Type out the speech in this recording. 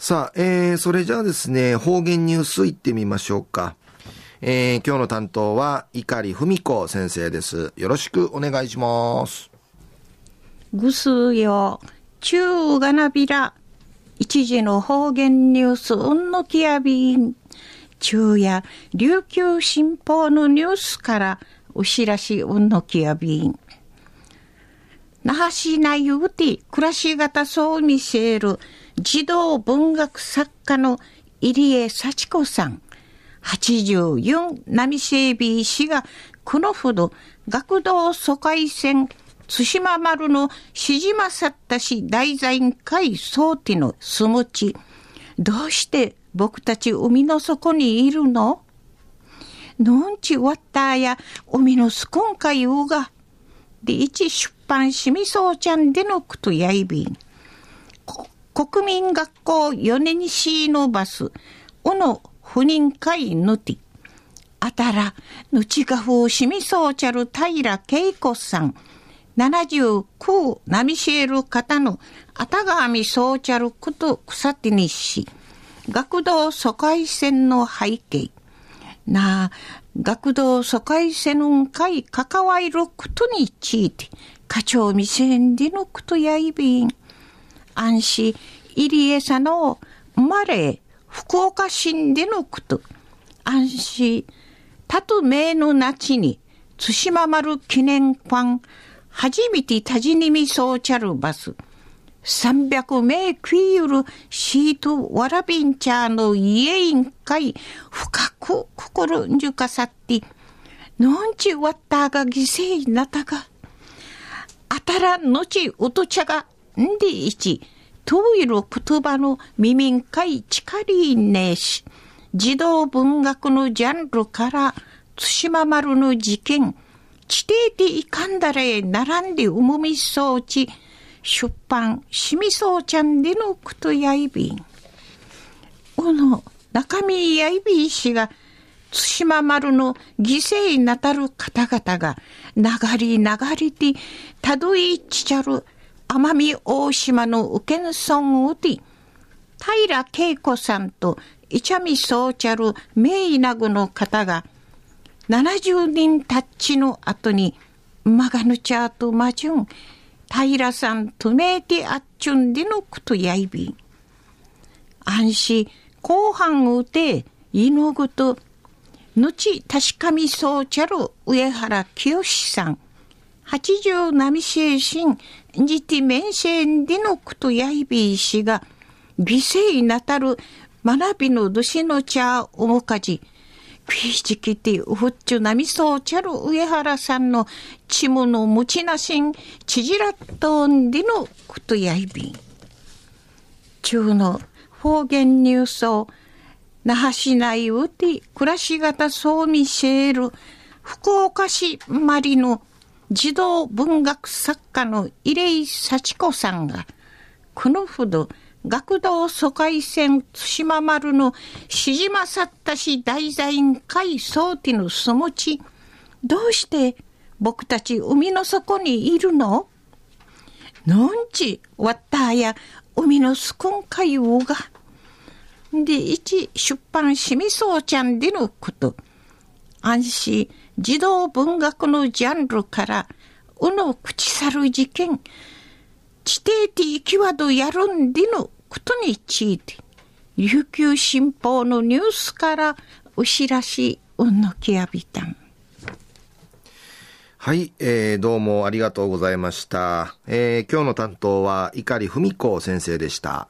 さあ、えー、それじゃあですね、方言ニュースいってみましょうか。えー、今日の担当は、碇文子先生です。よろしくお願いします。ぐすよ、中がなびら、一時の方言ニュース、うんのきやびん。昼夜、琉球新報のニュースから、お知らしうんのきやびん。那覇市内うて、暮らし方そう見せる、児童文学作家の入江幸子さん。84波整備士がこのほど学童疎開船対馬丸のしじまさったし大罪会総手のすむち。どうして僕たち海の底にいるの？のんちわったや海のすこんかゆうが。で、一出版しみそうちゃんでのくとやいびん。国民学校4年しのバス、おの不妊会ぬて、あたら、ぬちがふうしみそうちゃる平恵子さん、79なみしえる方のあたがみそうちゃること草手にし、学童疎開船の背景、なあ、学童疎開船の会関わることについて、課長未成でのことやいびん。安心、入江さんの生まれ、福岡市でのこと、安心、たとめの夏に、対馬丸記念館、初めてたじにみそうちゃるバス、300名食いゆるシートわらびんちゃの家員会、深く心んじゅかさって、のんちわったが犠牲になったが、あたらのちうとちゃがんでいち、といる言葉の耳会力りねえし、児童文学のジャンルから対馬丸の事件、地底でいかんだれ並んでうむみそうち、出版、しみそうちゃんでのくとやいびん。この中身やいびい氏が、対馬丸の犠牲なたる方々が、流り流りで、たどいちちゃる、奄美大島のウケンソンウディ、平恵子さんとイチャミソーチャルメイナグの方が、70人たちの後に、マガヌチャーとマジュン、平さんとめてあっちゅんでのくとやいび。安心、後半うて、いのぐと、のち確かみそうちゃる上原清さん。八十波精神、じて面線でのくとやいびいしが、美声なたる学びの年の茶おもかじ、ピーチキティウフッチュナミソーチャル上原さんのチムの持ちなしん、ちじらっとんでのくとやいびん。中の方言ニュースを、那覇市内うて暮らし方そう見せる、福岡市マリの児童文学作家の入井幸子さんが、このほど学童疎開船対馬丸のしじまさったし大座員会総手のそもち、どうして僕たち海の底にいるの？のんち、わったや海のすこんかゆうが？で、一出版しみそうちゃんでのこと。安心、児童文学のジャンルから、うの口去る事件、地底で行きわどやるんでのことについて、琉球新報のニュースからお知らし、うんのきやびたん。はい、えー、どうもありがとうございました。えー、今日の担当は碇文子先生でした。